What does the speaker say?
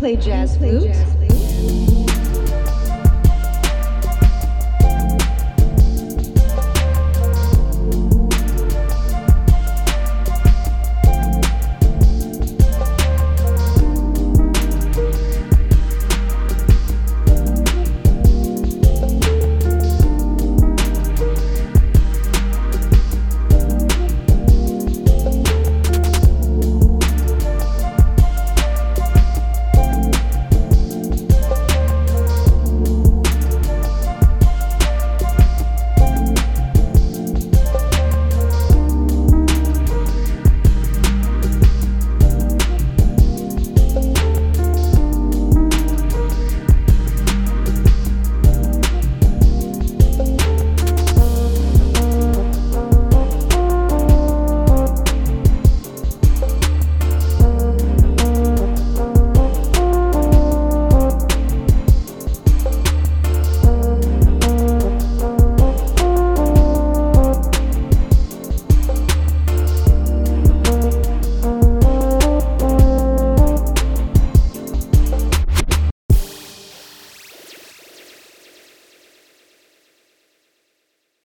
play jazz flute?